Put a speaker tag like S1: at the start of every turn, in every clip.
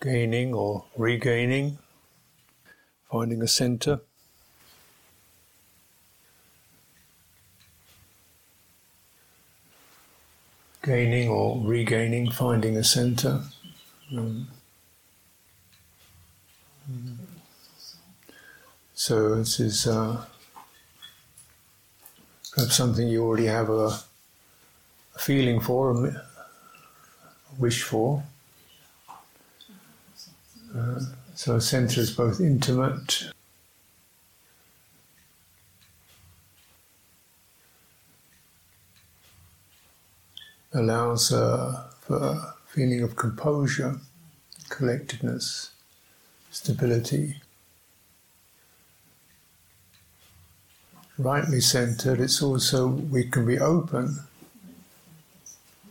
S1: gaining or regaining, finding a center. Gaining or regaining, finding a center. Mm. So this is uh, perhaps something you already have a, a feeling for, a wish for. Uh, so a center is both intimate allows uh, for a feeling of composure, collectedness, stability. Rightly centered, it's also we can be open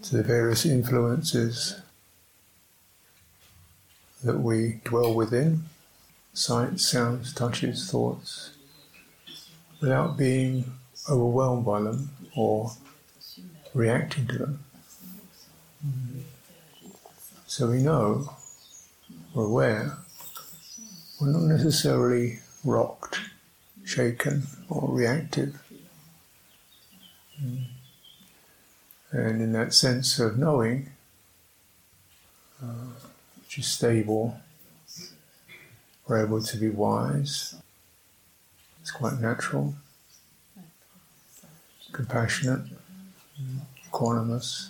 S1: to the various influences that we dwell within sights, sounds, touches, thoughts without being overwhelmed by them or reacting to them. So we know, we're aware, we're not necessarily rocked, shaken, or reactive. And in that sense of knowing, uh, is stable, we're able to be wise. It's quite natural, compassionate, equanimous.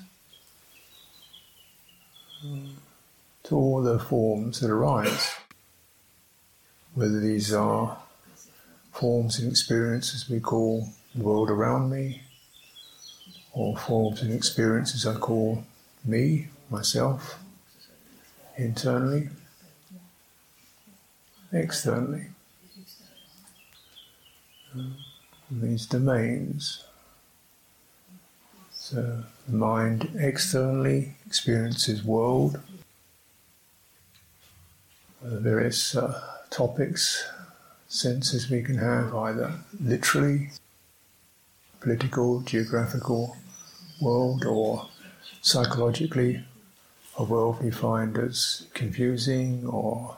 S1: To all the forms that arise, whether these are forms and experiences we call the world around me, or forms and experiences I call me, myself, internally, externally. these domains. So the mind externally experiences world, the various uh, topics, senses we can have, either literally, political, geographical world, or psychologically, a world we find as confusing or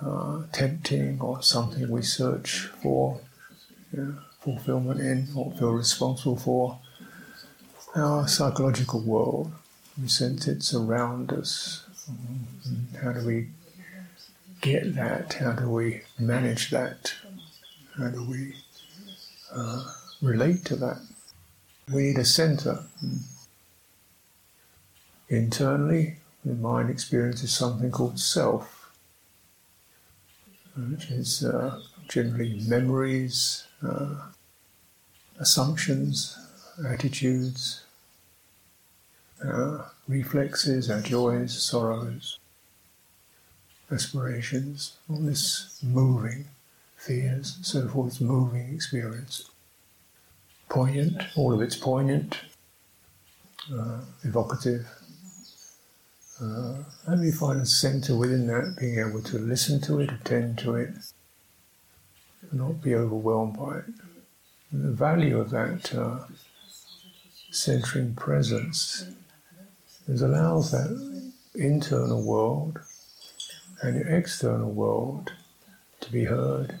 S1: uh, tempting or something we search for you know, fulfillment in or feel responsible for. Our psychological world, we sense it's around us. How do we get that? How do we manage that? How do we uh, relate to that? We need a center. Internally, the mind experiences something called self, which is uh, generally memories, uh, assumptions, attitudes, uh, reflexes, our joys, sorrows, aspirations, all this moving, fears, so forth, moving experience. Poignant, all of it's poignant, uh, evocative. Uh, and we find a centre within that, being able to listen to it, attend to it, not be overwhelmed by it. And the value of that uh, centering presence is allows that internal world and the external world to be heard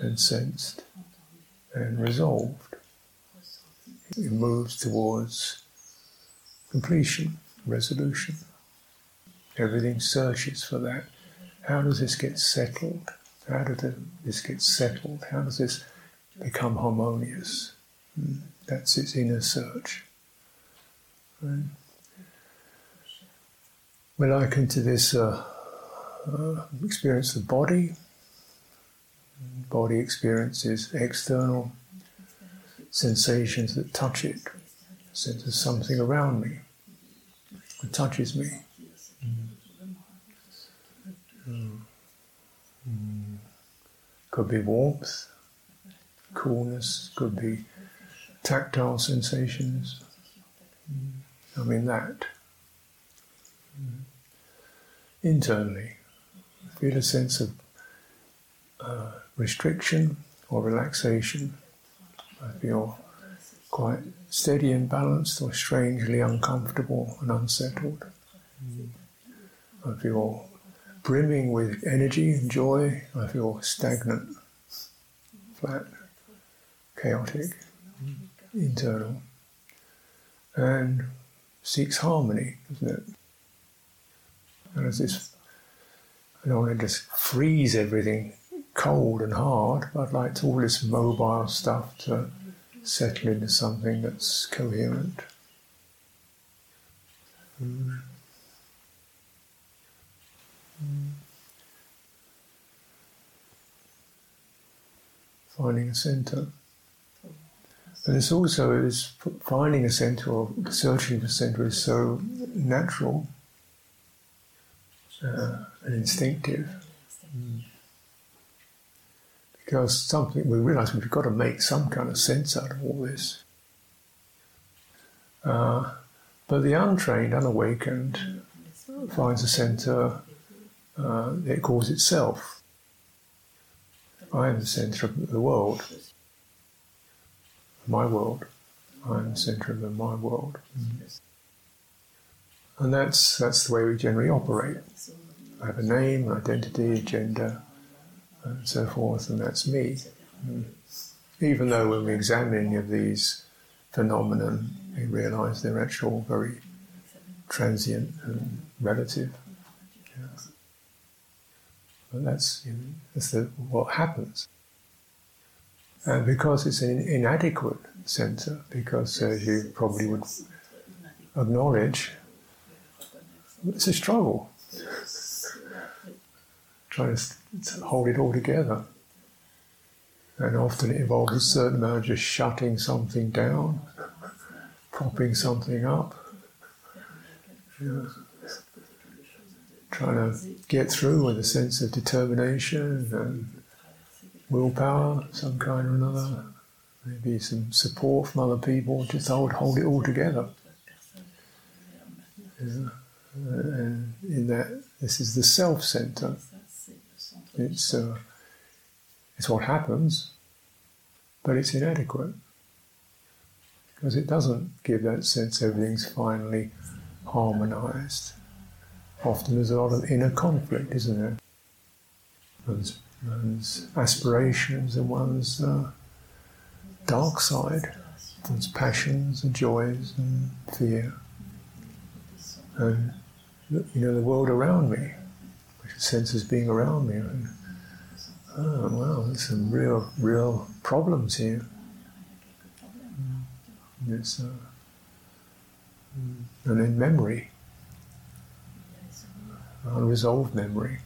S1: and sensed and resolved. It moves towards completion, resolution. Everything searches for that. How does this get settled? How does this get settled? How does this become harmonious? Hmm. That's its inner search. Right? We're likened to this uh, uh, experience of body. Body experiences external sensations that touch it. Sense of something around me. It touches me. Mm. Mm. Could be warmth, coolness, could be tactile sensations. Mm. I mean that. Mm. Internally, feel a sense of uh, restriction or relaxation. I feel quite steady and balanced or strangely uncomfortable and unsettled. Mm. I feel brimming with energy and joy. I feel stagnant, flat, chaotic, internal, and seeks harmony, doesn't it? And as this, I don't want to just freeze everything cold and hard. I'd like all this mobile stuff to settle into something that's coherent. Mm. Finding a center. And it's also is finding a center or searching for a center is so natural uh, and instinctive. Mm. Because something we realise we've got to make some kind of sense out of all this. Uh, but the untrained, unawakened, finds a centre uh, it calls itself. I am the centre of the world, my world. I am the centre of my world. Mm. And that's, that's the way we generally operate. I have a name, an identity, gender, and so forth, and that's me. Mm. Even though when we examine any of these phenomena, we realize they're actually very transient and relative. Yeah. But that's, you know, that's the, what happens. Because it's an inadequate center, because uh, as you probably would acknowledge, it's a struggle trying to hold it all together. And often it involves a certain amount of just shutting something down, propping something up, trying to get through with a sense of determination and willpower, some kind or another, maybe some support from other people, just hold, hold it all together. Yeah. And in that, this is the self center. It's, uh, it's what happens, but it's inadequate because it doesn't give that sense everything's finally harmonized. Often there's a lot of inner conflict, isn't there? One's, one's aspirations and one's uh, dark side, one's passions and joys and fear. And you know the world around me which senses being around me. And, oh, wow, there's some real, real problems here. It's, uh, and in memory, unresolved memory,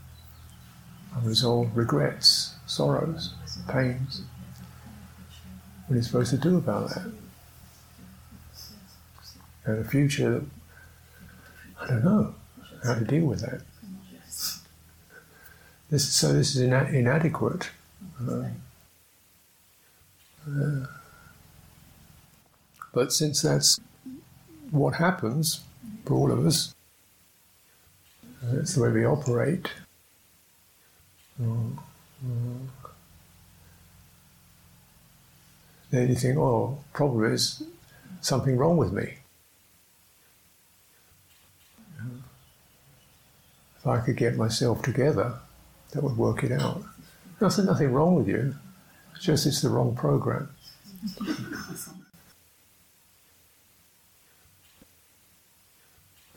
S1: unresolved regrets, sorrows, pains. What are you supposed to do about that? And a future I don't know how to deal with that. This, so this is ina- inadequate. Uh, uh, but since that's what happens for all of us, that's the way we operate. Uh, then you think, oh, problem is something wrong with me. If I could get myself together, that would work it out. There's nothing wrong with you, it's just it's the wrong program.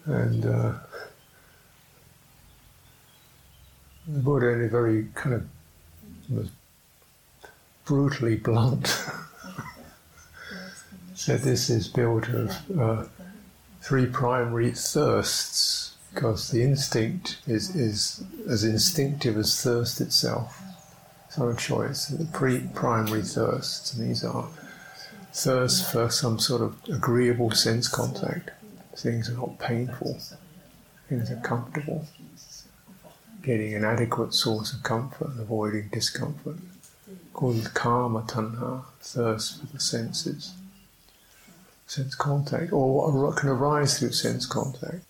S1: and uh, the Buddha, in a very kind of brutally blunt, said this is built of uh, three primary thirsts because the instinct is, is as instinctive as thirst itself. A choice. The pre primary thirsts, and these are thirst for some sort of agreeable sense contact. Things are not painful, things are comfortable. Getting an adequate source of comfort and avoiding discomfort. Called kama tanha, thirst for the senses. Sense contact, or what can arise through sense contact.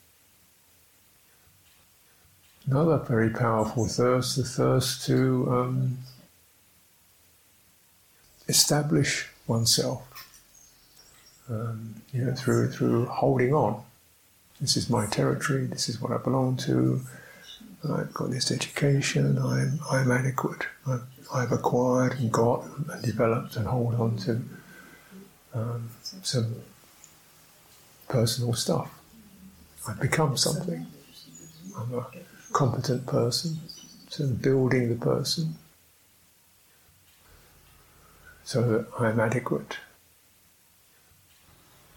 S1: Another very powerful thirst, the thirst to um, establish oneself, um, you know, through through holding on, This is my territory. This is what I belong to. I've got this education. I'm I'm adequate. I've, I've acquired and got and developed and hold on to um, some personal stuff. I've become something. I'm a competent person. So building the person so that I'm adequate.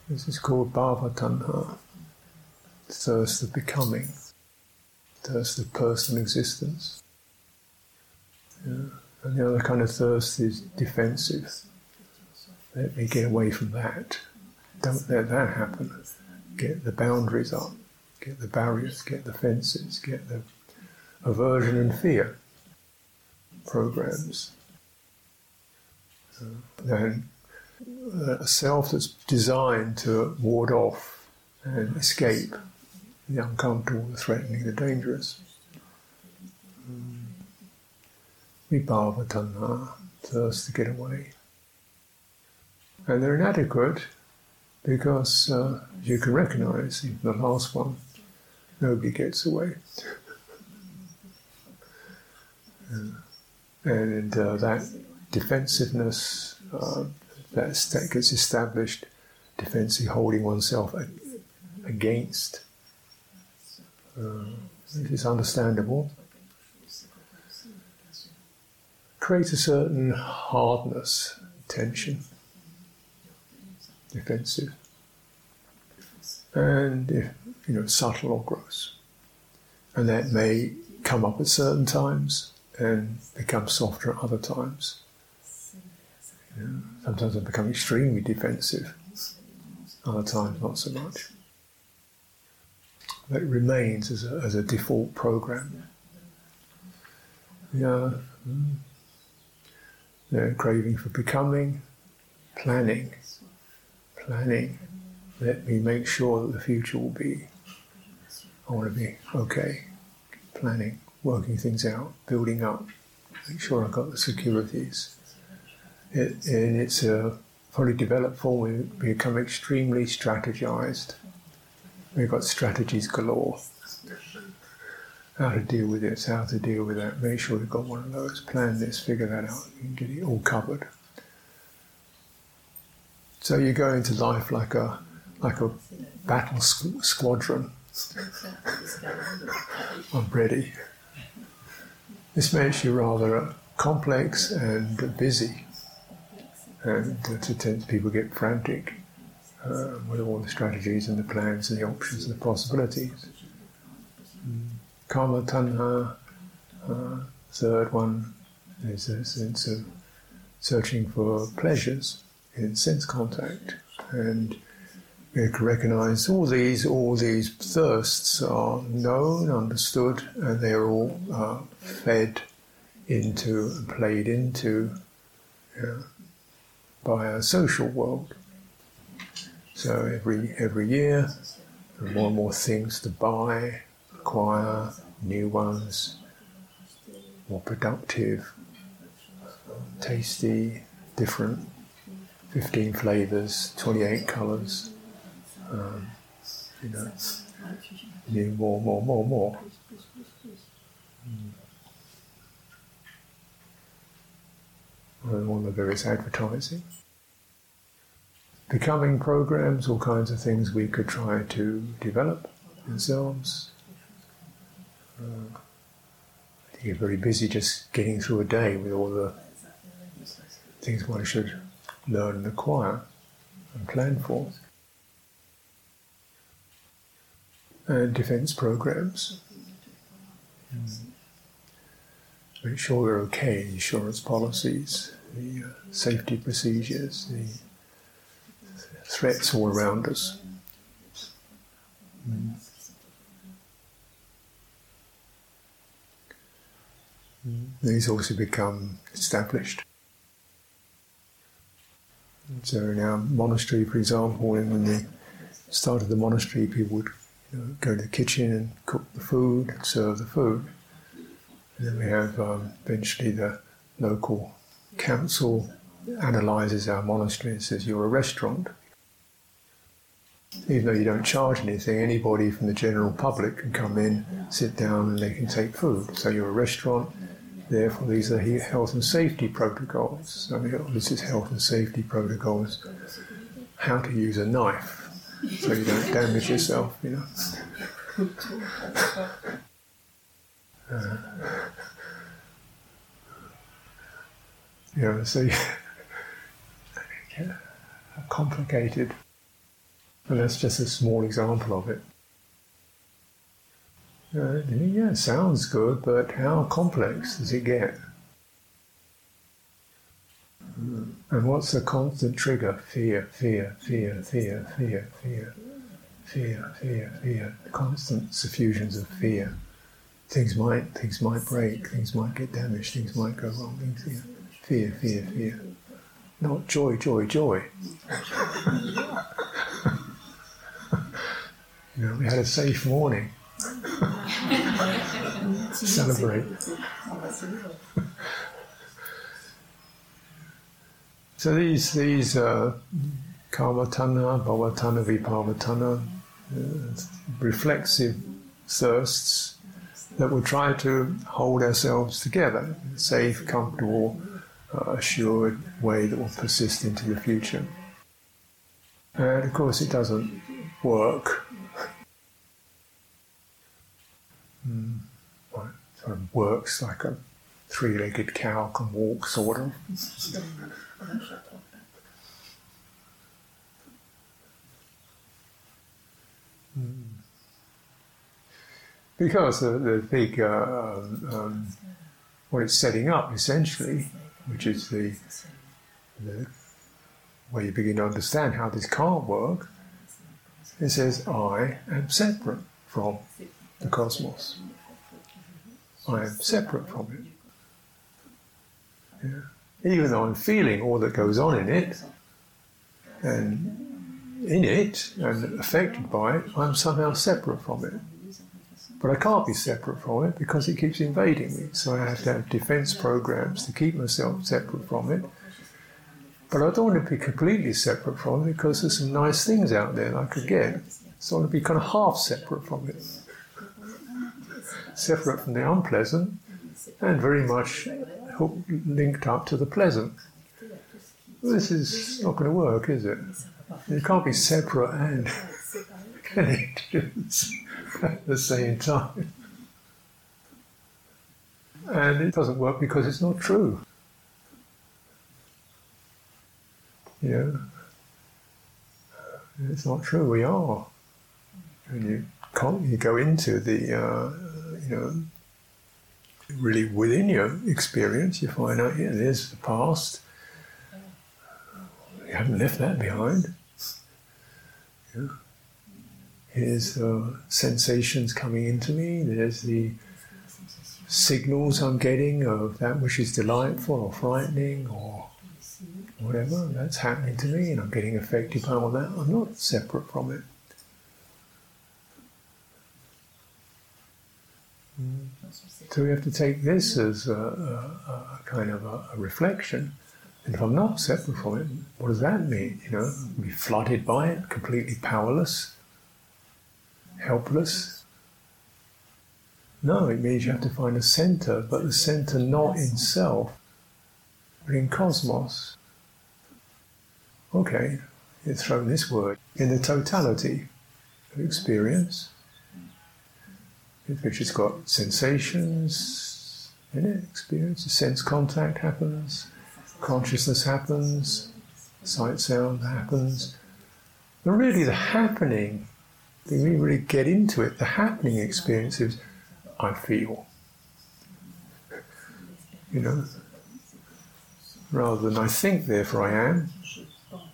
S1: This is called bhava tanha, thirst of becoming, thirst of personal existence. Yeah. And the other kind of thirst is defensive. Let me get away from that. Don't let that happen. Get the boundaries up, get the barriers, get the fences, get the aversion and fear programs. Uh, then uh, a self that's designed to ward off and escape the uncomfortable, the threatening, the dangerous. Vibhava tanha, thirst to get away. And they're inadequate because uh, you can recognize, even the last one, nobody gets away. and uh, that defensiveness uh, that gets established, defensively holding oneself against. Uh, this is understandable. Create a certain hardness, tension, defensive, and if you know subtle or gross, and that may come up at certain times and become softer at other times. Yeah. Sometimes I become extremely defensive, other times not so much. It remains as a, as a default program. Yeah. Mm. yeah, craving for becoming, planning, planning. Let me make sure that the future will be, I want to be okay, planning, working things out, building up, make sure I've got the securities it, in its uh, fully developed form, we become extremely strategized. We've got strategies galore. How to deal with this, how to deal with that. Make sure we've got one of those. Plan this, figure that out, and get it all covered. So you go into life like a like a battle squadron. I'm ready. This makes you rather complex and busy and to tend people get frantic uh, with all the strategies and the plans and the options and the possibilities. Mm. Kama tanha, uh, third one is a sense of searching for pleasures in sense contact, and we can recognize all these all these thirsts are known, understood, and they're all uh, fed into and played into. Yeah by our social world. So every every year, there are more and more things to buy, acquire, new ones, more productive, tasty, different, 15 flavors, 28 colors, um, you know, new, more, more, more, more. and all the various advertising. Becoming programs, all kinds of things we could try to develop ourselves. Uh, you get very busy just getting through a day with all the things one should learn and acquire and plan for. And defense programs. Mm. Make sure we're okay, insurance policies, the uh, safety procedures, the threats all around us. Mm. These also become established. So in our monastery, for example, when we started the monastery, people would you know, go to the kitchen and cook the food and serve the food. And then we have um, eventually the local council analyzes our monastery and says, You're a restaurant. Even though you don't charge anything, anybody from the general public can come in, sit down, and they can take food. So you're a restaurant, therefore these are health and safety protocols. So this is health and safety protocols. How to use a knife so you don't damage yourself, you know. Uh, you know, so you, complicated. And that's just a small example of it. Uh, yeah, sounds good, but how complex does it get? Mm. And what's the constant trigger? Fear, fear, fear, fear, fear, fear, fear, fear, fear. Constant suffusions of fear. Things might, things might break, things might get damaged, things might go wrong. Things, fear, fear, fear. Not joy, joy, joy. you know, we had a safe morning. Celebrate. so these these uh, kama tanha, bhavatana, vibhava tanha, uh, reflexive thirsts that will try to hold ourselves together, in a safe, comfortable, uh, assured way that will persist into the future. And of course, it doesn't work. Mm, works like a three-legged cow can walk, sort of. mm. Because the, the big, uh, um, um, what it's setting up essentially which is the, the where you begin to understand how this can't work, it says, I am separate from the cosmos. I am separate from it. Yeah. Even though I'm feeling all that goes on in it, and in it, and affected by it, I'm somehow separate from it. But I can't be separate from it because it keeps invading me. So I have to have defense programs to keep myself separate from it. But I don't want to be completely separate from it because there's some nice things out there that I could get. So I want to be kind of half separate from it. Separate from the unpleasant and very much linked up to the pleasant. This is not going to work, is it? You can't be separate and connected. at the same time. And it doesn't work because it's not true. You know, it's not true. We are. And you can't, you go into the, uh, you know, really within your experience, you find out, yeah, there's the past. You haven't left that behind. Yeah. Here's the sensations coming into me. There's the signals I'm getting of that which is delightful or frightening or whatever. That's happening to me and I'm getting affected by all that. I'm not separate from it. So we have to take this as a, a, a kind of a, a, reflection. And if I'm not separate from it, what does that mean? You know, be flooded by it, completely powerless helpless. No, it means you have to find a center, but the center not in self, but in cosmos. Okay, you throw this word in the totality of experience, which has got sensations in it, experience, sense contact happens, consciousness happens, sight sound happens. But really, the happening when we really get into it, the happening experience is I feel. You know? Rather than I think, therefore I am,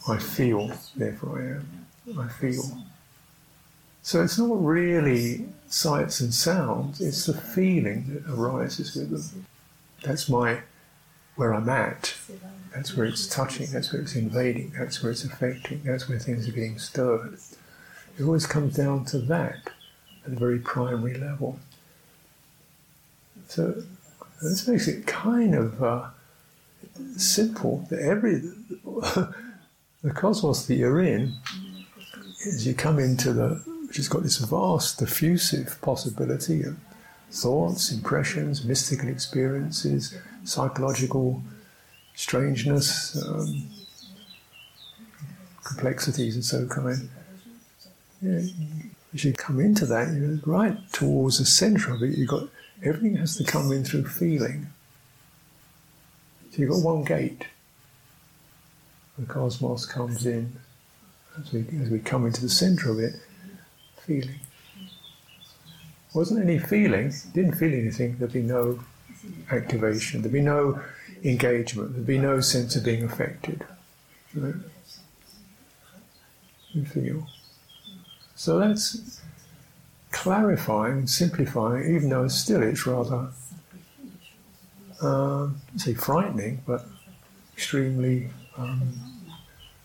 S1: I feel, therefore I am. I feel. So it's not really sights and sounds, it's the feeling that arises with them. That's my where I'm at. That's where it's touching, that's where it's invading, that's where it's affecting, that's where things are getting stirred. It always comes down to that at a very primary level. So this makes it kind of uh, simple that every the cosmos that you're in as you come into the, which has got this vast, diffusive possibility of thoughts, impressions, mystical experiences, psychological strangeness, um, complexities, and so kind. Yeah, as you come into that, you're right towards the centre of it. You've got everything has to come in through feeling. So you've got one gate. The cosmos comes in as we, as we come into the centre of it, feeling. Wasn't any feeling, didn't feel anything, there'd be no activation, there'd be no engagement, there'd be no sense of being affected. Right? You feel. So that's clarifying, simplifying, even though still it's rather, um, say, frightening, but extremely um,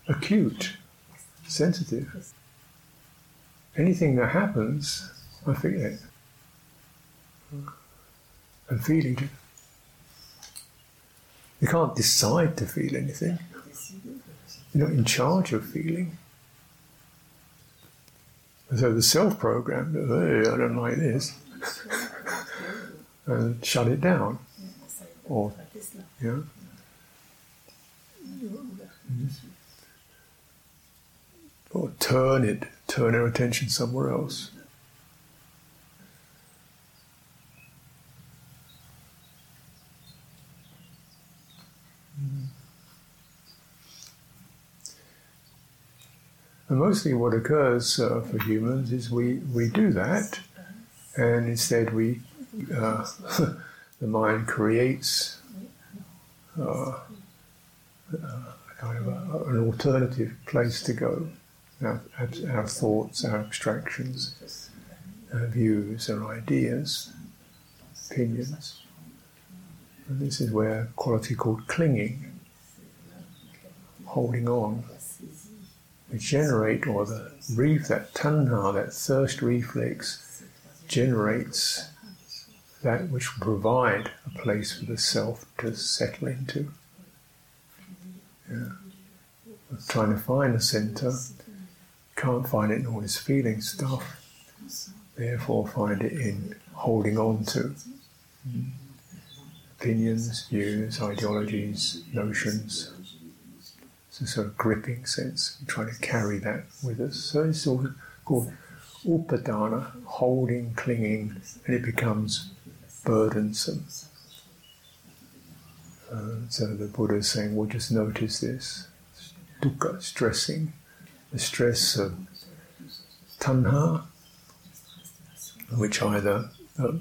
S1: acute sensitive. Anything that happens, I feel it. I'm feeling it. You can't decide to feel anything. You're not in charge of feeling. So the self program, hey, I don't like this, and shut it down. Or, yeah. Mm-hmm or turn it, turn our attention somewhere else. And mostly what occurs uh, for humans is we, we do that, and instead we, uh, the mind creates uh, kind of a, an alternative place to go our, our thoughts, our abstractions, our views, our ideas, opinions. And this is where quality called clinging, holding on, we generate, or the reef, that tanha, that thirst reflex, generates that which will provide a place for the self to settle into. Yeah. trying to find a center can't find it in all this feeling stuff, therefore find it in holding on to opinions, views, ideologies, notions. It's a sort of gripping sense. We try to carry that with us. So it's all called upadana, holding, clinging, and it becomes burdensome. Uh, so the Buddha is saying, well, just notice this dukkha, stressing, the stress of tanha, which either uh,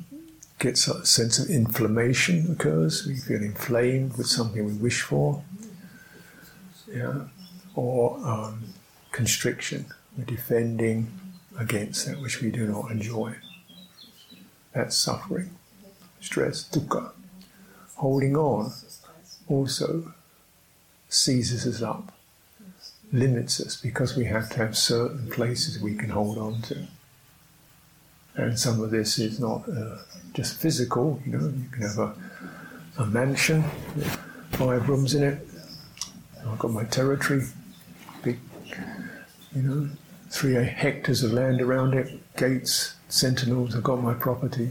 S1: gets a sense of inflammation occurs, we feel inflamed with something we wish for, yeah, or um, constriction, we're defending against that which we do not enjoy. That's suffering, stress, dukkha. Holding on also seizes us up limits us because we have to have certain places we can hold on to. And some of this is not uh, just physical, you know, you can have a, a mansion five rooms in it. I've got my territory, big, you know, three hectares of land around it, gates, sentinels, I've got my property,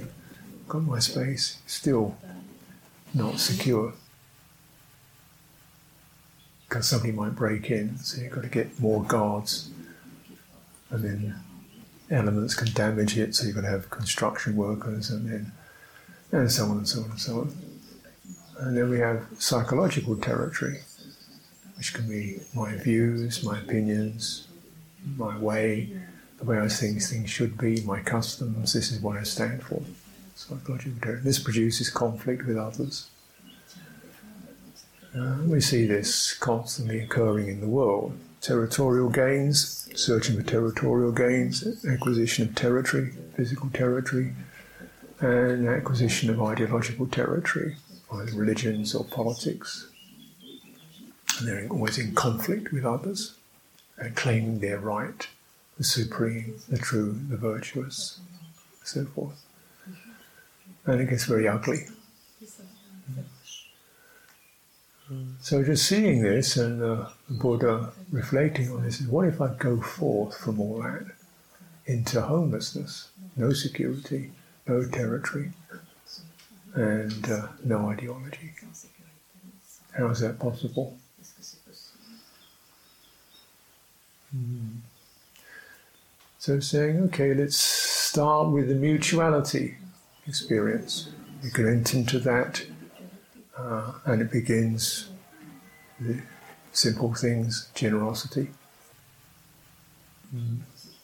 S1: got my space, still not secure because somebody might break in, so you've got to get more guards. And then elements can damage it, so you've got to have construction workers, and then and so on and so on and so on. And then we have psychological territory, which can be my views, my opinions, my way, the way I think things should be, my customs. This is what I stand for. Psychological territory. This produces conflict with others. Uh, we see this constantly occurring in the world. Territorial gains, searching for territorial gains, acquisition of territory, physical territory, and acquisition of ideological territory, either religions or politics. And they're always in conflict with others and claiming their right, the supreme, the true, the virtuous, so forth. And it gets very ugly. So just seeing this and uh, Buddha reflecting on this, what if I go forth from all that into homelessness, no security, no territory, and uh, no ideology? How is that possible? Mm. So saying, okay, let's start with the mutuality experience. You can enter into that uh, and it begins with simple things, generosity. Mm.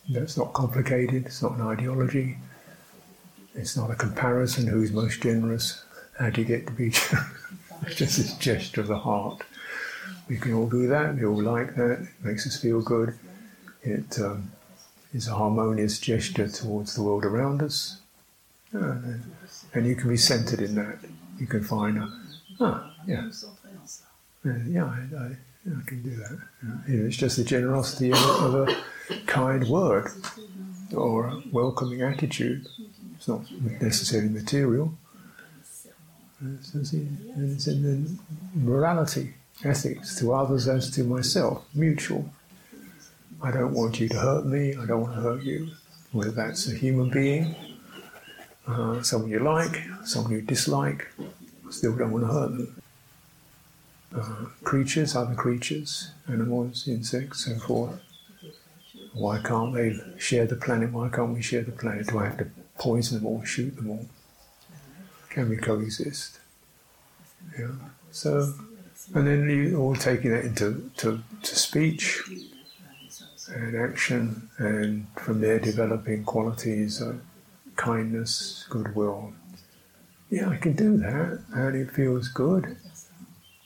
S1: It's not complicated, it's not an ideology, it's not a comparison who's most generous, how do you get to be generous? it's just this gesture of the heart. We can all do that, we all like that, it makes us feel good. It um, is a harmonious gesture towards the world around us. And, and you can be centered in that. You can find a Ah, yeah. Yeah, I, I, I can do that. You know, it's just the generosity of, of a kind word or a welcoming attitude. It's not necessarily material. It's, it's in the morality, ethics, to others as to myself, mutual. I don't want you to hurt me, I don't want to hurt you. Whether that's a human being, uh, someone you like, someone you dislike, still don't want to hurt them. Uh, creatures, other creatures, animals, insects, so forth. Why can't they share the planet? Why can't we share the planet? Do I have to poison them all, shoot them all? Can we coexist? Yeah. So, and then you all taking that into to, to speech and action, and from there developing qualities of kindness, goodwill, yeah, I can do that, and it feels good.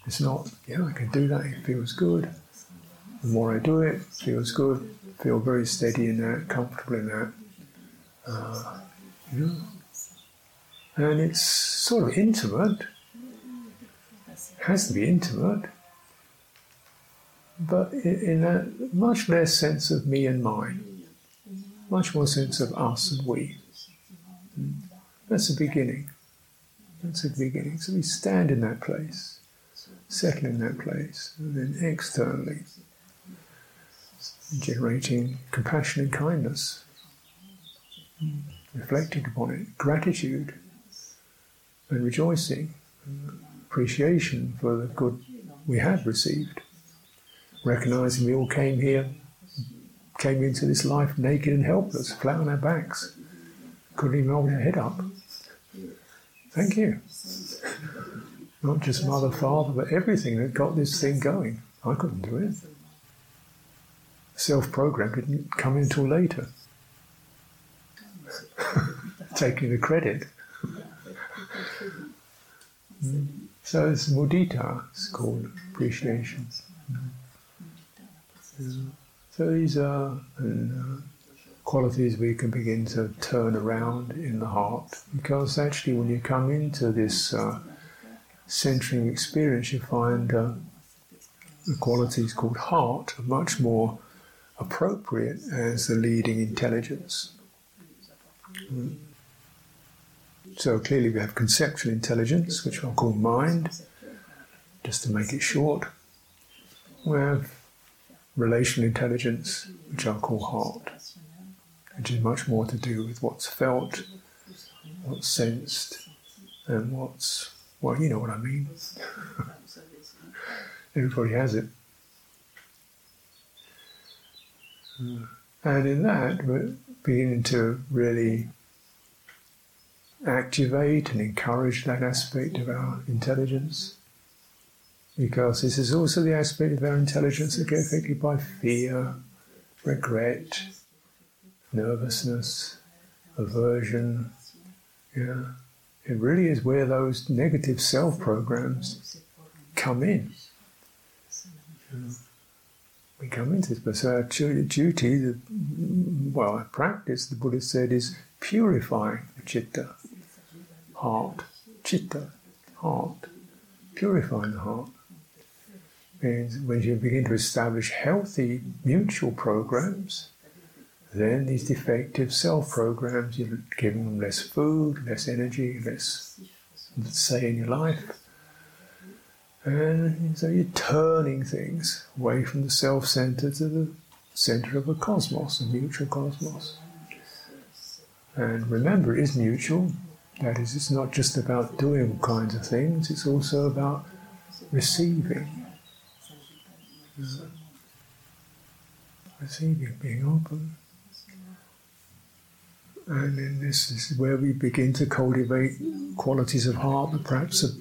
S1: It's not, yeah, I can do that, it feels good. The more I do it, it feels good. Feel very steady in that, comfortable in that. Uh, you know. And it's sort of intimate. It has to be intimate. But in a much less sense of me and mine. Much more sense of us and we. That's the beginning. That's the beginning. So we stand in that place, settle in that place, and then externally, generating compassion and kindness, reflecting upon it, gratitude and rejoicing, appreciation for the good we have received, recognizing we all came here, came into this life naked and helpless, flat on our backs, couldn't even hold our head up. Thank you. Not just mother, father, but everything that got this thing going. I couldn't do it. Self program didn't come until later. Taking the credit. So it's mudita, it's called appreciation. So these are. And, uh, qualities we can begin to turn around in the heart. Because actually, when you come into this uh, centering experience, you find uh, the qualities called heart are much more appropriate as the leading intelligence. Mm. So clearly, we have conceptual intelligence, which I'll call mind, just to make it short. We have relational intelligence, which I'll call heart which is much more to do with what's felt, what's sensed, and what's, well, you know what I mean. Everybody has it. And in that, we're beginning to really activate and encourage that aspect of our intelligence. Because this is also the aspect of our intelligence that gets affected by fear, regret, nervousness, aversion. Yeah, it really is where those negative self programs come in. we come into this, but uh, so our duty, the, well, our practice, the Buddha said, is purifying the chitta, heart, chitta, heart, purifying the heart. Means when you begin to establish healthy mutual programs, then these defective self programs, you're giving them less food, less energy, less say in your life. And so you're turning things away from the self center to the center of a cosmos, a mutual cosmos. And remember, it is mutual. That is, it's not just about doing all kinds of things, it's also about receiving. Receiving, being open. And then this is where we begin to cultivate qualities of heart that perhaps are,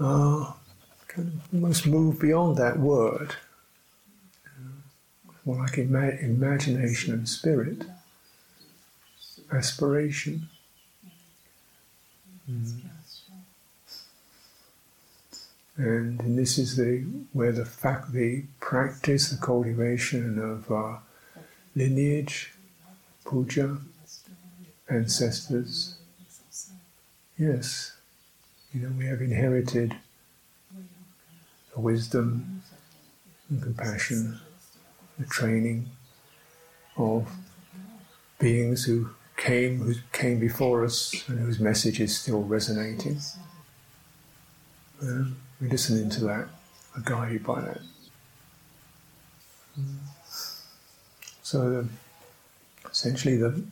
S1: uh, of almost move beyond that word. More like ima- imagination and spirit, aspiration. Mm. And, and this is the where the fact, the practice, the cultivation of uh, lineage, puja, ancestors. Yes, you know we have inherited the wisdom and compassion, the training of beings who came, who came before us, and whose message is still resonating. Um, we listen into that, are guided by that. So, the, essentially, the,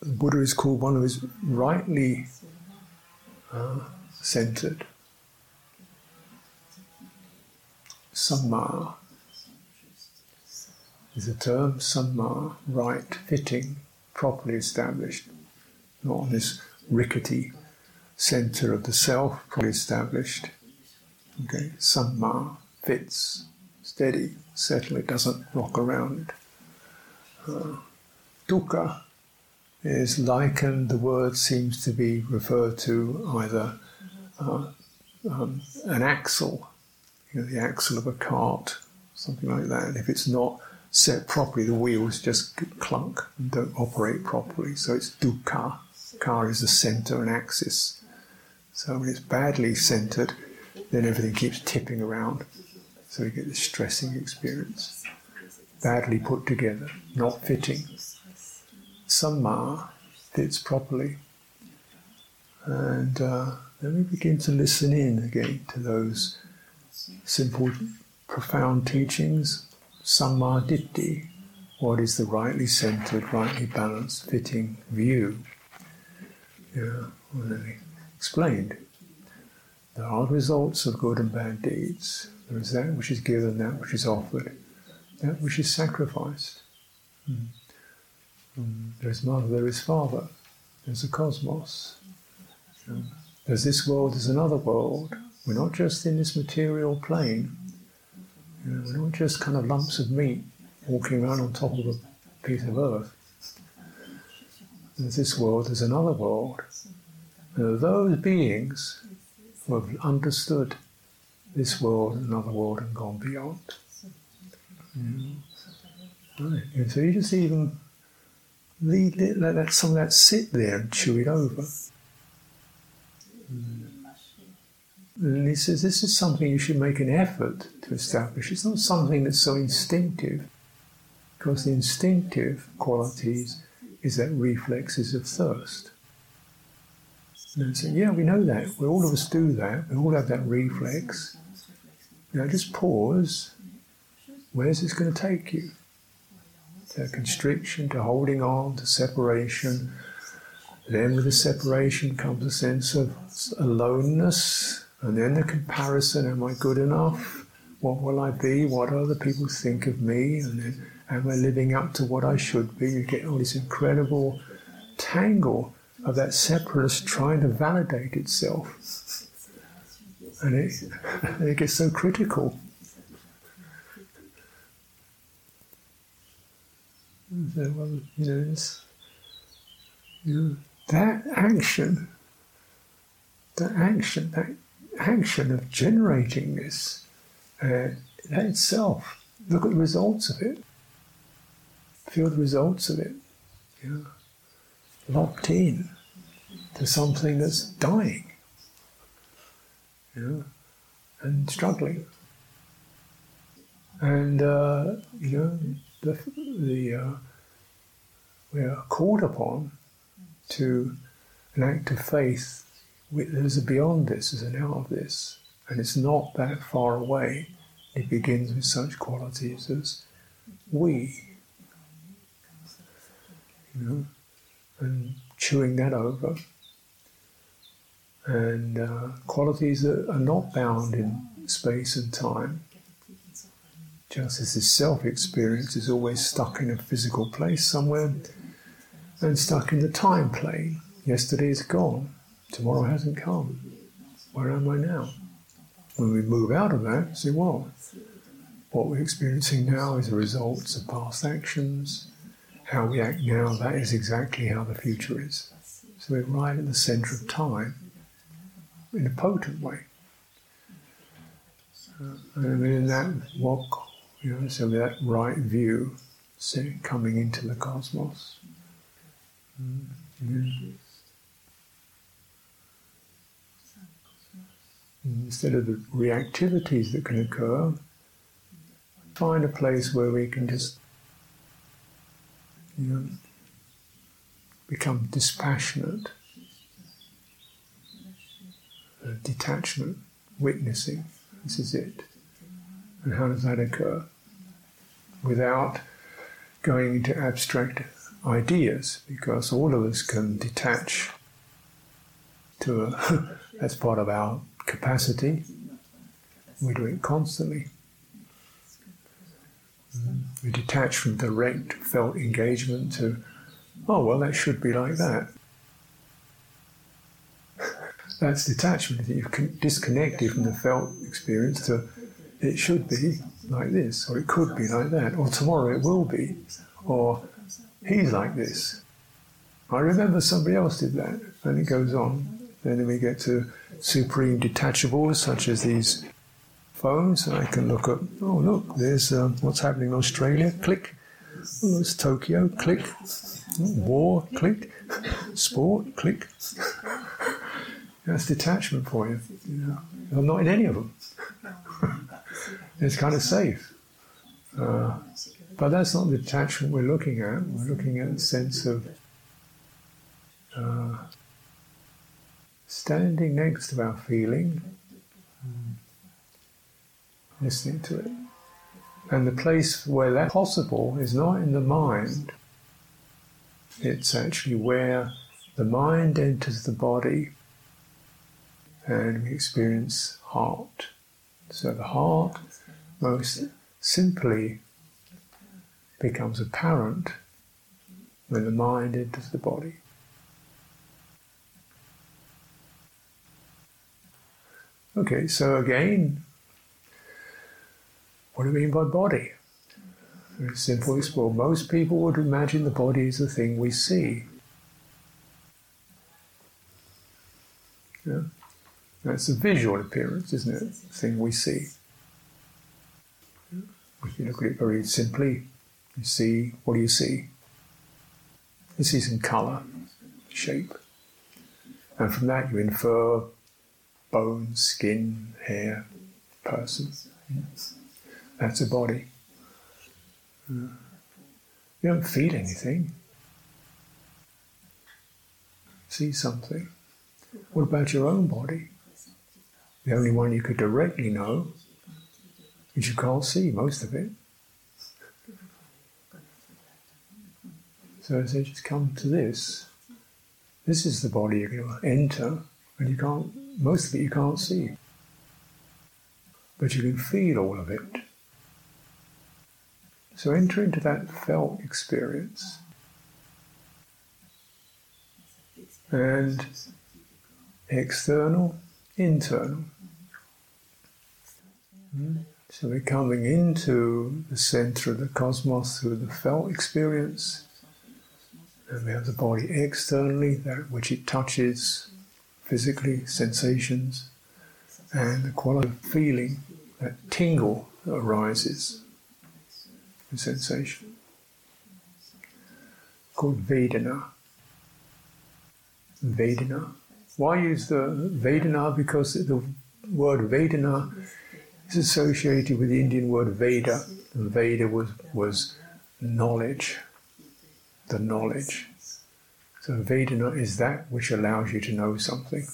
S1: the, Buddha is called one who is rightly uh, centered. Samma is a term, samma, right, fitting, properly established, not on this rickety center of the self, properly established. Okay, samma fits, steady, settle, it doesn't rock around. Uh, dukkha is likened, the word seems to be referred to either uh, um, an axle, you know, the axle of a cart, something like that. And if it's not set properly, the wheels just clunk and don't operate properly. So it's dukkha. Kha is the center and axis. So when it's badly centered, then everything keeps tipping around. So you get this stressing experience. Badly put together, not fitting. Samma fits properly. And uh, then we begin to listen in again to those simple, profound teachings. Samma ditthi, what is the rightly centered, rightly balanced, fitting view? Yeah, already explained. There are results of good and bad deeds. There is that which is given, that which is offered, that which is sacrificed. Mm. Mm. There is mother, there is father, there's a cosmos. Mm. There's this world, there's another world. We're not just in this material plane. You know, we're not just kind of lumps of meat walking around on top of a piece of earth. There's this world, there's another world. Those beings who have understood this world, another world, and gone beyond. Right. And so you just even let that, some of that sit there and chew it over. And he says this is something you should make an effort to establish. It's not something that's so instinctive, because the instinctive qualities is that reflexes of thirst. And I say, yeah, we know that. We all of us do that. We all have that reflex. Now just pause. Where's this going to take you? To constriction, to holding on, to separation. Then with the separation comes a sense of aloneness, and then the comparison, am I good enough? What will I be? What other people think of me? And then am I living up to what I should be? You get all this incredible tangle of that separatist trying to validate itself. And it, it gets so critical. So, well, you know, you know, that action, that action, that action of generating this, uh, that itself, look at the results of it. Feel the results of it. Yeah. Locked in to something that's dying, you know, and struggling. And, uh, you know, the, the uh, we are called upon to an act of faith. There's a beyond this, there's an out of this. And it's not that far away. It begins with such qualities as we. You know, and chewing that over. And uh, qualities that are not bound in space and time. Just as this self experience is always stuck in a physical place somewhere and stuck in the time plane. Yesterday is gone, tomorrow hasn't come. Where am I now? When we move out of that, say, well, what we're experiencing now is the results of past actions. How we act now, that is exactly how the future is. So we're right at the center of time in a potent way. Uh, and in that walk, you know, so that right view, coming into the cosmos. Mm-hmm. Instead of the reactivities that can occur, find a place where we can just, you know, become dispassionate, uh, detachment, witnessing. This is it. And how does that occur? Without going into abstract ideas, because all of us can detach to a, that's part of our capacity. We do it constantly. Mm. We detach from direct felt engagement to, oh, well, that should be like that. That's detachment. You've disconnected from the felt experience to, it should be like this, or it could be like that, or tomorrow it will be, or he's like this. I remember somebody else did that, and it goes on. Then we get to supreme detachables, such as these phones. and I can look at, oh, look, there's um, what's happening in Australia, click. Oh, there's Tokyo, click. War, click. Sport, click. That's detachment for you. you know. I'm not in any of them. it's kind of safe. Uh, but that's not the detachment we're looking at. We're looking at a sense of uh, standing next to our feeling, listening to it. And the place where that's possible is not in the mind, it's actually where the mind enters the body and we experience heart. So the heart most simply becomes apparent when the mind enters the body. Okay, so again, what do we mean by body? Very simple explore. Most people would imagine the body is the thing we see. Yeah? That's a visual appearance, isn't it? The thing we see. If you look at it very simply, you see, what do you see? You see some colour, shape. And from that you infer bone, skin, hair, person. That's a body. You don't feel anything. See something. What about your own body? The only one you could directly know is you can't see most of it. So I say, just come to this. This is the body you're going to enter, and you can't, most of it you can't see. But you can feel all of it. So enter into that felt experience. And external, internal. So we're coming into the center of the cosmos through the felt experience. And we have the body externally, that which it touches physically, sensations, and the quality of feeling, that tingle that arises with sensation. Called Vedana. Vedana. Why use the Vedana? Because the word Vedana is associated with the Indian word Veda. And Veda was, was knowledge, the knowledge. So Vedana is that which allows you to know something,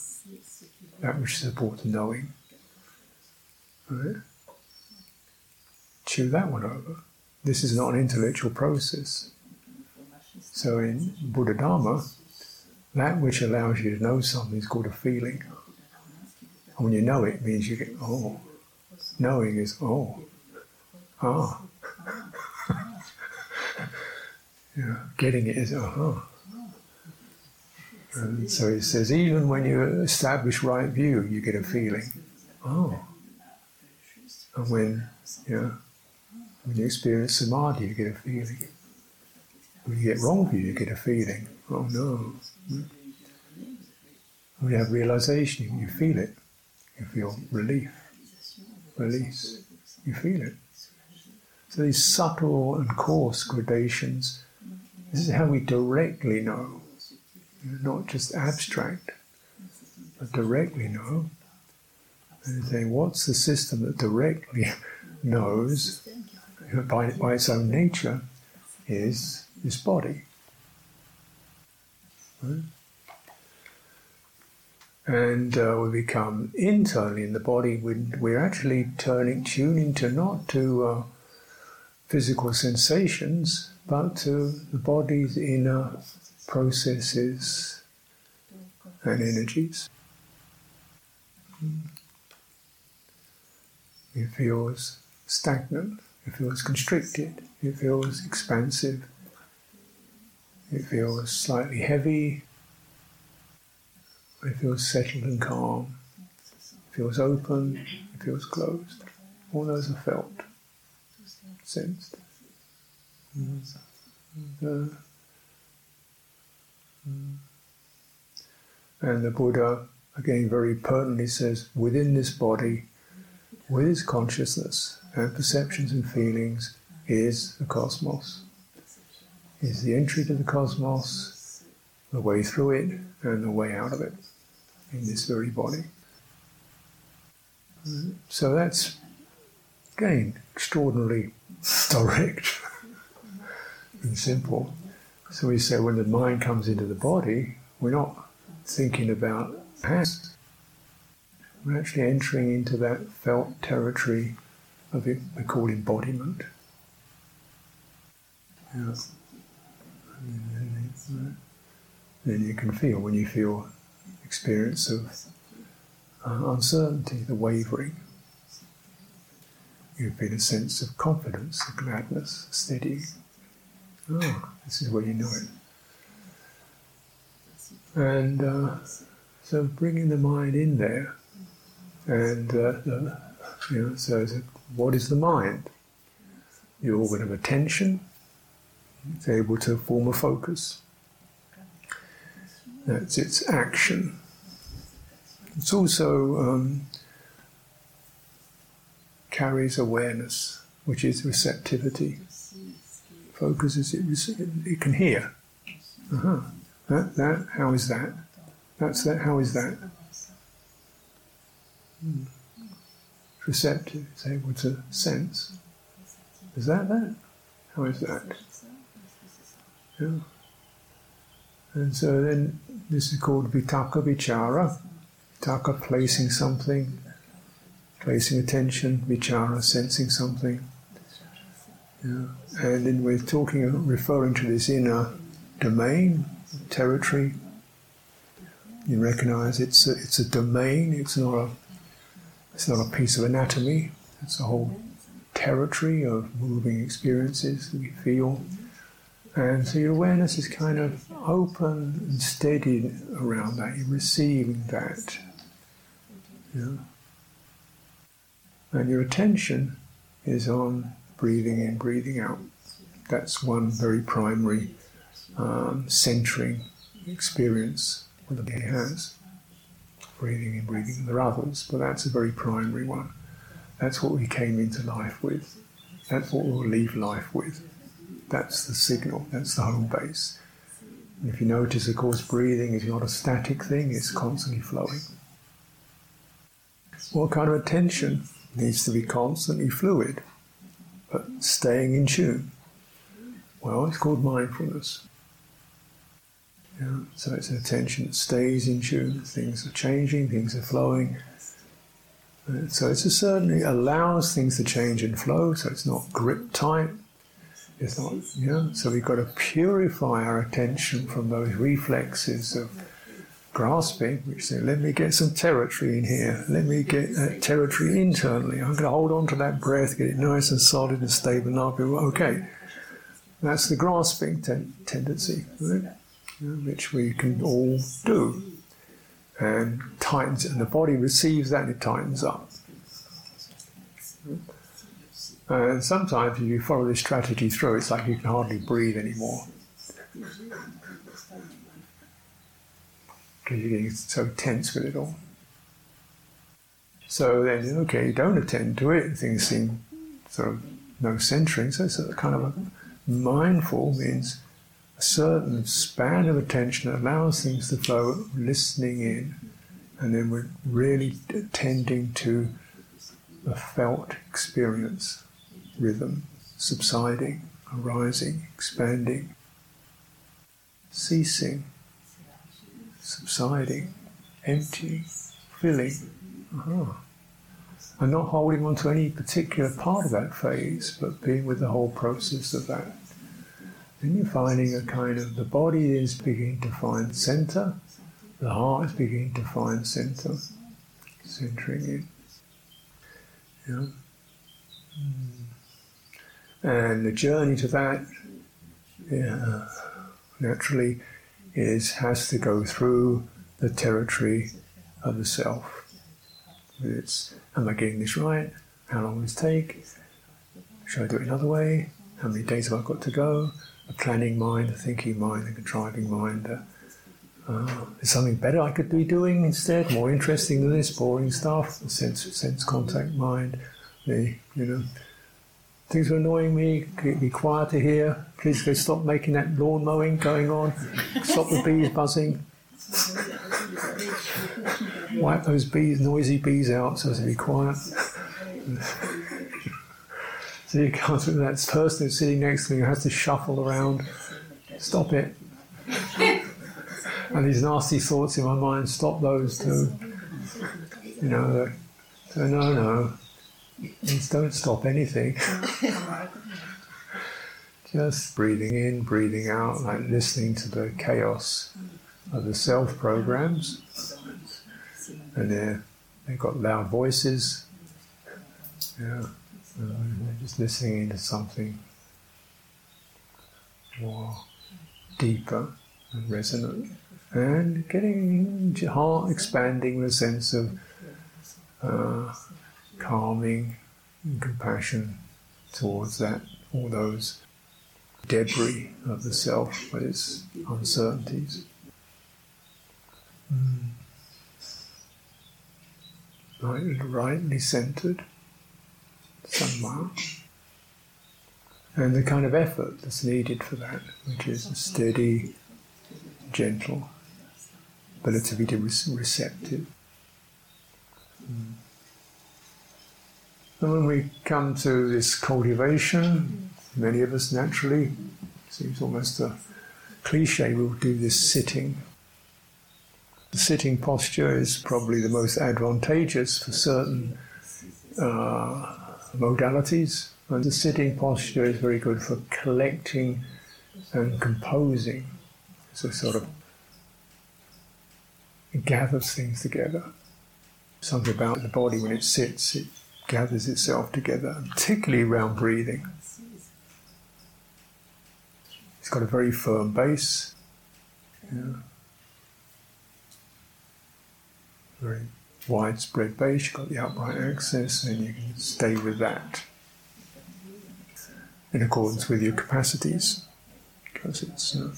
S1: that which supports knowing. Right? Chew that one over. This is not an intellectual process. So in Buddha Dharma, that which allows you to know something is called a feeling. And when you know it, it means you get, oh. Knowing is, oh. Ah. yeah, getting it is, oh. And so it says, even when you establish right view, you get a feeling, oh. And when, you know, when you experience samadhi, you get a feeling. When you get wrong view, you get a feeling, oh no. When you have realization, you feel it. You feel relief, release. You feel it. So these subtle and coarse gradations, this is how we directly know not just abstract, but directly know. And say, what's the system that directly knows by, by its own nature is this body? Right? And uh, we become internally in the body, we're actually turning, tuning to not to uh, physical sensations, but to the body's inner processes and energies. It feels stagnant, it feels constricted, it feels expansive, it feels slightly heavy, it feels settled and calm, it feels open, it feels closed. All those are felt, sensed. Mm. Uh, Mm. And the Buddha, again, very pertinently says within this body, with its consciousness and perceptions and feelings, is the cosmos. Is the entry to the cosmos, the way through it, and the way out of it in this very body. So that's, again, extraordinarily direct and simple. So we say when the mind comes into the body, we're not thinking about past. We're actually entering into that felt territory of it we call embodiment. Yeah. Then you can feel when you feel experience of uh, uncertainty, the wavering. You feel a sense of confidence, of gladness, steadying. Oh, this is where you know it. And uh, so bringing the mind in there, and uh, the, you know, so what is the mind? The organ of attention. It's able to form a focus. That's its action. It's also um, carries awareness, which is receptivity focuses, it, it can hear. Uh-huh. That, that, how is that? That's that, how is that? Hmm. Receptive, it's able to sense. Is that that? How is that? Yeah. And so then this is called vitakka vichara. Vitakka, placing something, placing attention, vichara, sensing something. Yeah. And then we're talking, referring to this inner domain, territory. You recognize it's a, it's a domain. It's not a it's not a piece of anatomy. It's a whole territory of moving experiences that we feel. And so your awareness is kind of open and steady around that. You're receiving that. Yeah. And your attention is on breathing in, breathing out. That's one very primary um, centering experience that the body has. Breathing in, breathing in. There are others, but that's a very primary one. That's what we came into life with. That's what we'll leave life with. That's the signal, that's the home base. And if you notice, of course, breathing is not a static thing, it's constantly flowing. What kind of attention needs to be constantly fluid? but staying in tune. Well, it's called mindfulness. Yeah, so it's an attention that stays in tune. Things are changing, things are flowing, Uh, so it certainly allows things to change and flow, so it's not grip tight. It's not, know, so we've got to purify our attention from those reflexes of grasping, which say, let me get some territory in here, let me get that territory internally. I'm going to hold on to that breath, get it nice and solid and stable, and I'll be okay. That's the grasping ten- tendency, right? which we can all do. And tightens, and the body receives that and it tightens up. And sometimes if you follow this strategy through, it's like you can hardly breathe anymore. Because you're getting so tense with it all. So then, okay, you don't attend to it, things seem sort of no centering, so it's kind of a mindful means a certain span of attention that allows things to flow, listening in, and then we're really attending to the felt experience, rhythm, subsiding, arising, expanding, ceasing, subsiding, emptying, filling. Uh-huh. And not holding on to any particular part of that phase, but being with the whole process of that. Then you're finding a kind of the body is beginning to find center, the heart is beginning to find center, centering in. Yeah. And the journey to that, yeah, naturally, is has to go through the territory of the self. It's Am I getting this right? How long will this take? Should I do it another way? How many days have I got to go? A planning mind, a thinking mind, a contriving mind. Uh, uh, is something better I could be doing instead? More interesting than this boring stuff? The sense sense contact mind. The you know things are annoying me. Can be quieter here? Please go stop making that lawn mowing going on. Stop the bees buzzing. Wipe those bees, noisy bees out so as to be quiet. so you to that person who's sitting next to me who has to shuffle around. Stop it. and these nasty thoughts in my mind, stop those too. You know, so no, no. Don't stop anything. Just breathing in, breathing out, like listening to the chaos of the self programs and they're, they've got loud voices. Yeah, they're just listening into something more deeper and resonant, and getting heart expanding a sense of uh, calming and compassion towards that, all those debris of the self with its uncertainties. Mm right, rightly centered somewhere. And the kind of effort that's needed for that, which is steady, gentle, relatively receptive. Mm. And when we come to this cultivation, many of us naturally, it seems almost a cliche, we'll do this sitting the sitting posture is probably the most advantageous for certain uh, modalities, and the sitting posture is very good for collecting and composing. So, sort of it gathers things together. Something about the body when it sits, it gathers itself together, particularly around breathing. It's got a very firm base. Yeah. very widespread base, you've got the upright axis, and you can stay with that in accordance with your capacities. Because it's. Uh,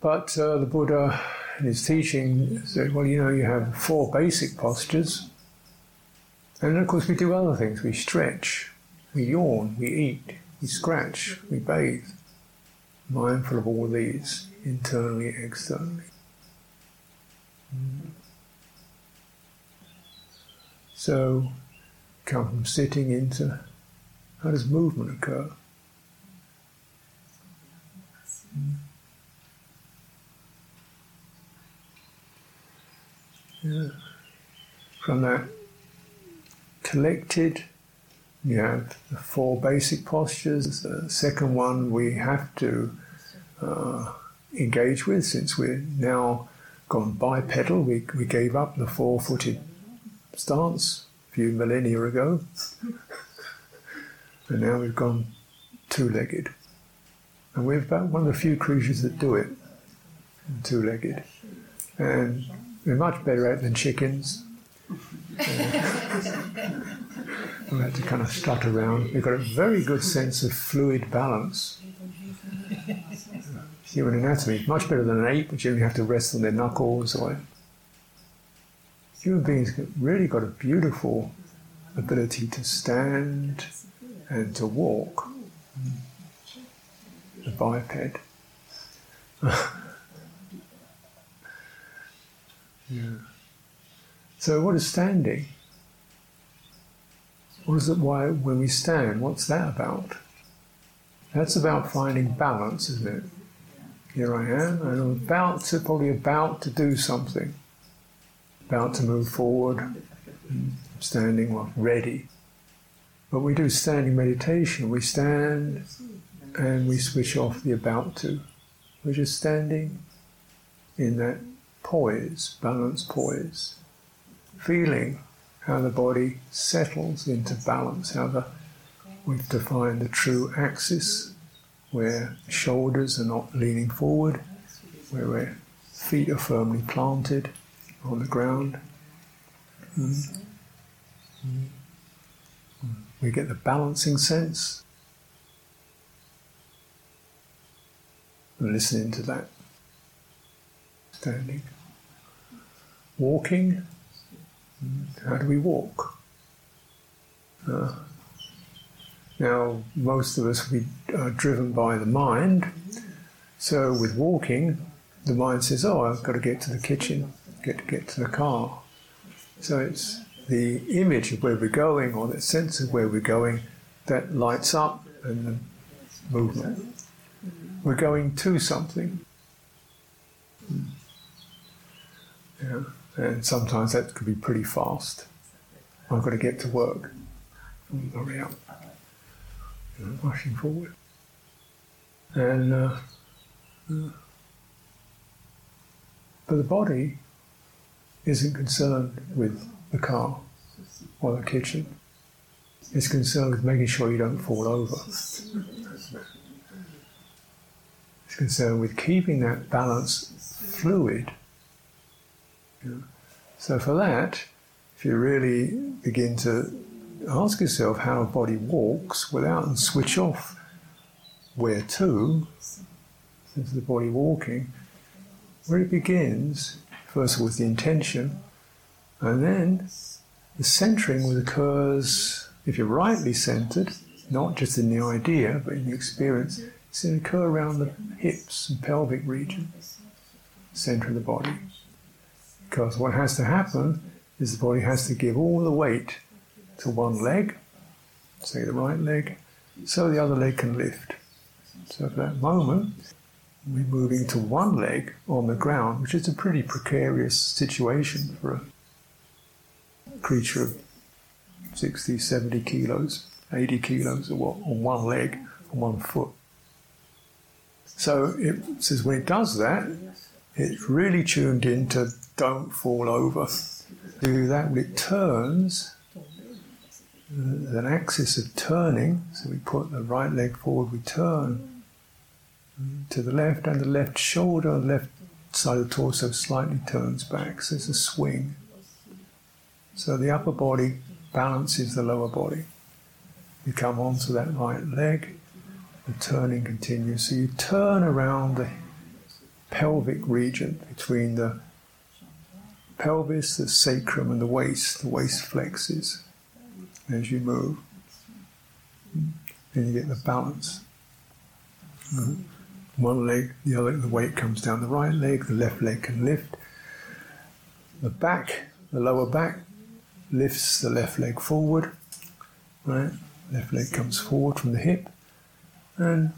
S1: but uh, the Buddha, in his teaching, said, well, you know, you have four basic postures, and then, of course, we do other things. We stretch, we yawn, we eat, we scratch, we bathe. Mindful of all these, internally, externally. So, come from sitting into how does movement occur? Yeah. from that collected, you have the four basic postures. The second one we have to uh, engage with since we're now gone bipedal. We, we gave up the four footed stance a few millennia ago, and now we've gone two legged. And we're about one of the few creatures that do it two legged. And we're much better at it than chickens. We had to kind of strut around. We've got a very good sense of fluid balance. Human anatomy, much better than an ape, which you only have to rest on their knuckles. Or human beings really got a beautiful ability to stand and to walk. The biped. yeah. So, what is standing? What is it? Why, when we stand, what's that about? That's about finding balance, isn't it? Here I am, and I'm about to, probably about to do something, about to move forward, standing, well, ready. But we do standing meditation. We stand and we switch off the about to. We're just standing in that poise, balance poise feeling how the body settles into balance, how the, we've defined the true axis, where shoulders are not leaning forward, where our feet are firmly planted on the ground. Mm. Mm. We get the balancing sense. Listening to that. Standing. Walking how do we walk? Uh, now, most of us we are driven by the mind. So, with walking, the mind says, "Oh, I've got to get to the kitchen, get to get to the car." So it's the image of where we're going, or the sense of where we're going, that lights up and the movement. We're going to something. Yeah. And sometimes that could be pretty fast. I've got to get to work. Hurry up. You know, rushing forward. And uh, uh, but the body isn't concerned with the car or the kitchen. It's concerned with making sure you don't fall over. It's concerned with keeping that balance fluid so for that, if you really begin to ask yourself how a body walks without and switch off where to, is the body walking, where it begins, first of all with the intention, and then the centering occurs, if you're rightly centered, not just in the idea, but in the experience, it's going to occur around the hips and pelvic region, center of the body. Because what has to happen is the body has to give all the weight to one leg, say the right leg, so the other leg can lift. So at that moment, we're moving to one leg on the ground, which is a pretty precarious situation for a creature of 60, 70 kilos, 80 kilos or what, on one leg, on one foot. So it says when it does that, it's really tuned into don't fall over. Do that it turns, there's an axis of turning, so we put the right leg forward, we turn to the left, and the left shoulder, left side of the torso slightly turns back, so it's a swing. So the upper body balances the lower body. You come onto that right leg, the turning continues. So you turn around the pelvic region between the pelvis, the sacrum, and the waist. The waist flexes as you move. Then you get the balance. One leg, the other, the weight comes down the right leg, the left leg can lift. The back, the lower back, lifts the left leg forward. Right? Left leg comes forward from the hip and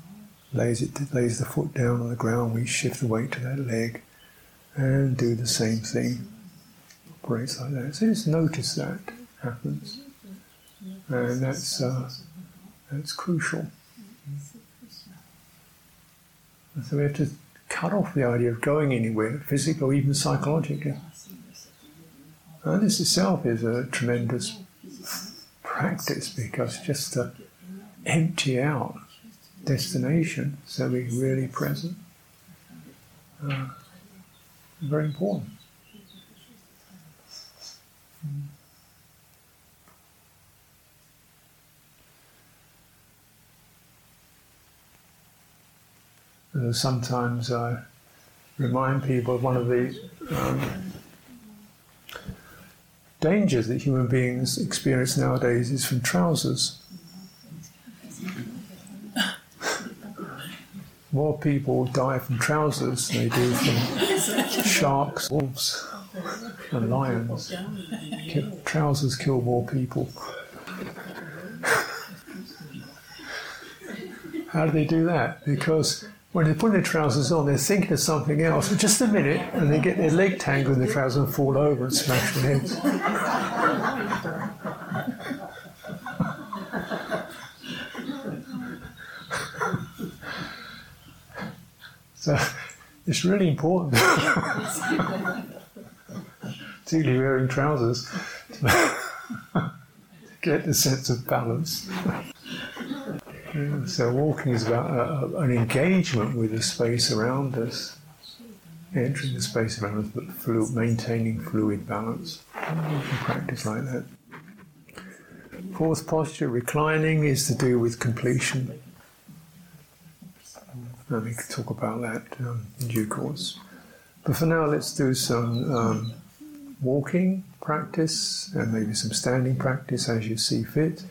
S1: lays it lays the foot down on the ground. We shift the weight to that leg and do the same thing operates like that. So just notice that happens, and that's uh, that's crucial. So we have to cut off the idea of going anywhere, physically or even psychologically. And this itself is a tremendous practice because just to empty out destination so we're really present. Uh, very important. Uh, sometimes I remind people of one of the um, dangers that human beings experience nowadays is from trousers. More people die from trousers than they do from sharks, wolves, and lions. Trousers kill more people. How do they do that? Because when they put their trousers on, they're thinking of something else for just a minute, and they get their leg tangled in the trousers and fall over and smash their heads. So it's really important, particularly wearing trousers, to get the sense of balance. So walking is about a, a, an engagement with the space around us, entering the space around us, but maintaining fluid balance. You can practice like that. Fourth posture, reclining, is to do with completion. And we can talk about that um, in due course. But for now, let's do some um, walking practice and maybe some standing practice as you see fit.